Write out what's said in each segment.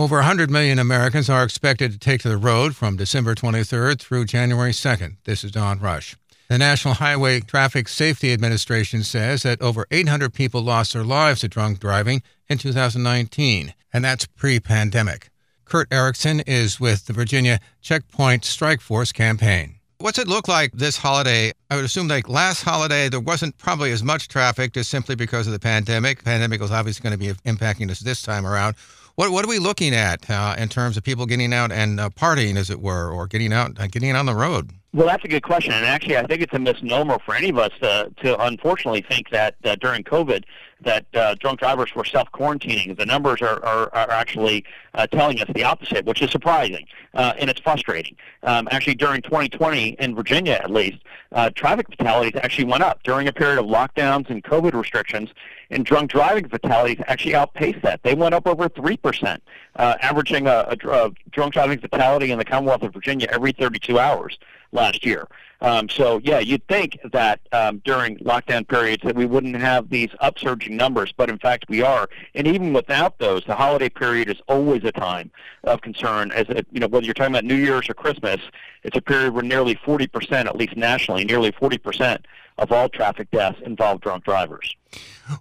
Over 100 million Americans are expected to take to the road from December 23rd through January 2nd. This is Don Rush. The National Highway Traffic Safety Administration says that over 800 people lost their lives to drunk driving in 2019, and that's pre pandemic. Kurt Erickson is with the Virginia Checkpoint Strike Force campaign. What's it look like this holiday? I would assume like last holiday, there wasn't probably as much traffic just simply because of the pandemic. pandemic was obviously going to be impacting us this time around. What, what are we looking at uh, in terms of people getting out and uh, partying, as it were, or getting out, uh, getting on the road? Well, that's a good question, and actually, I think it's a misnomer for any of us to, to unfortunately think that uh, during COVID that uh, drunk drivers were self quarantining. The numbers are, are, are actually uh, telling us the opposite, which is surprising uh, and it's frustrating. Um, actually, during 2020 in Virginia, at least, uh, traffic fatalities actually went up during a period of lockdowns and COVID restrictions, and drunk driving fatalities actually outpaced that. They went up over three percent, uh, averaging a, a, a drunk driving fatality in the Commonwealth of Virginia every 32 hours last year. Um, so yeah, you'd think that um, during lockdown periods that we wouldn't have these upsurging numbers, but in fact we are. And even without those, the holiday period is always a time of concern. As a, you know, whether you're talking about New Year's or Christmas, it's a period where nearly 40%, at least nationally, nearly 40% of all traffic deaths involve drunk drivers.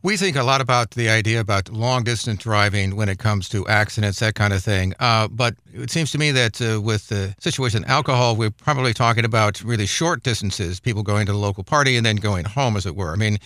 We think a lot about the idea about long distance driving when it comes to accidents, that kind of thing. Uh, but it seems to me that uh, with the situation alcohol, we're probably talking about really short distances, people going to the local party and then going home, as it were. I mean,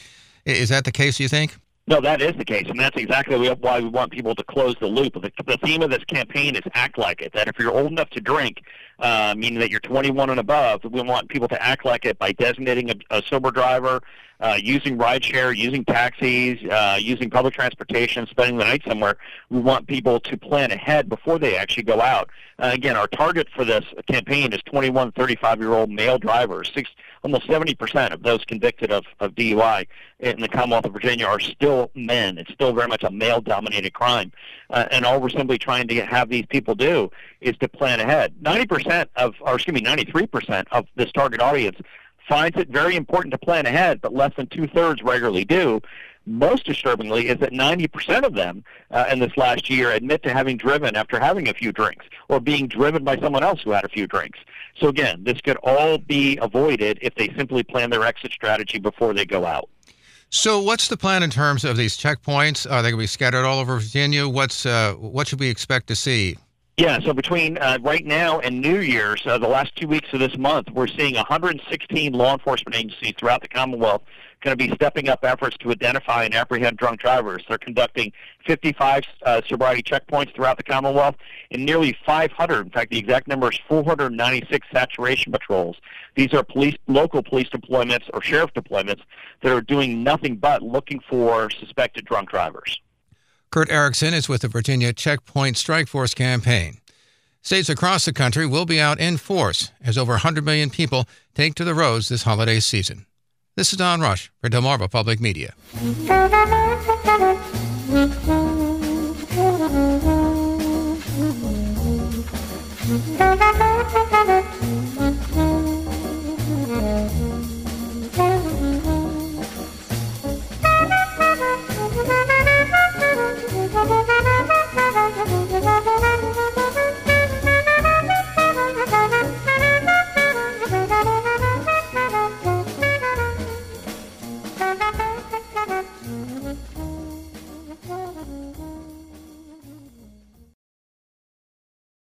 is that the case, you think? No, that is the case, and that's exactly why we want people to close the loop. The theme of this campaign is act like it. That if you're old enough to drink, uh, meaning that you're 21 and above, we want people to act like it by designating a, a sober driver, uh, using rideshare, using taxis, uh, using public transportation, spending the night somewhere. We want people to plan ahead before they actually go out. Uh, again, our target for this campaign is 21, 35 year old male drivers. Six, almost 70% of those convicted of, of DUI in the Commonwealth of Virginia are still men. It's still very much a male dominated crime. Uh, and all we're simply trying to have these people do is to plan ahead. 90% of, or excuse me, 93% of this target audience finds it very important to plan ahead, but less than two thirds regularly do. Most disturbingly is that 90% of them uh, in this last year admit to having driven after having a few drinks or being driven by someone else who had a few drinks. So again, this could all be avoided if they simply plan their exit strategy before they go out. So, what's the plan in terms of these checkpoints? Are they going to be scattered all over Virginia? What's uh, what should we expect to see? Yeah, so between uh, right now and New Year's, uh, the last two weeks of this month, we're seeing 116 law enforcement agencies throughout the Commonwealth going to be stepping up efforts to identify and apprehend drunk drivers. They're conducting 55 uh, sobriety checkpoints throughout the Commonwealth and nearly 500, in fact, the exact number is 496 saturation patrols. These are police, local police deployments or sheriff deployments that are doing nothing but looking for suspected drunk drivers. Kurt Erickson is with the Virginia Checkpoint Strike Force campaign. States across the country will be out in force as over 100 million people take to the roads this holiday season. This is Don Rush for Delmarva Public Media. Thank you.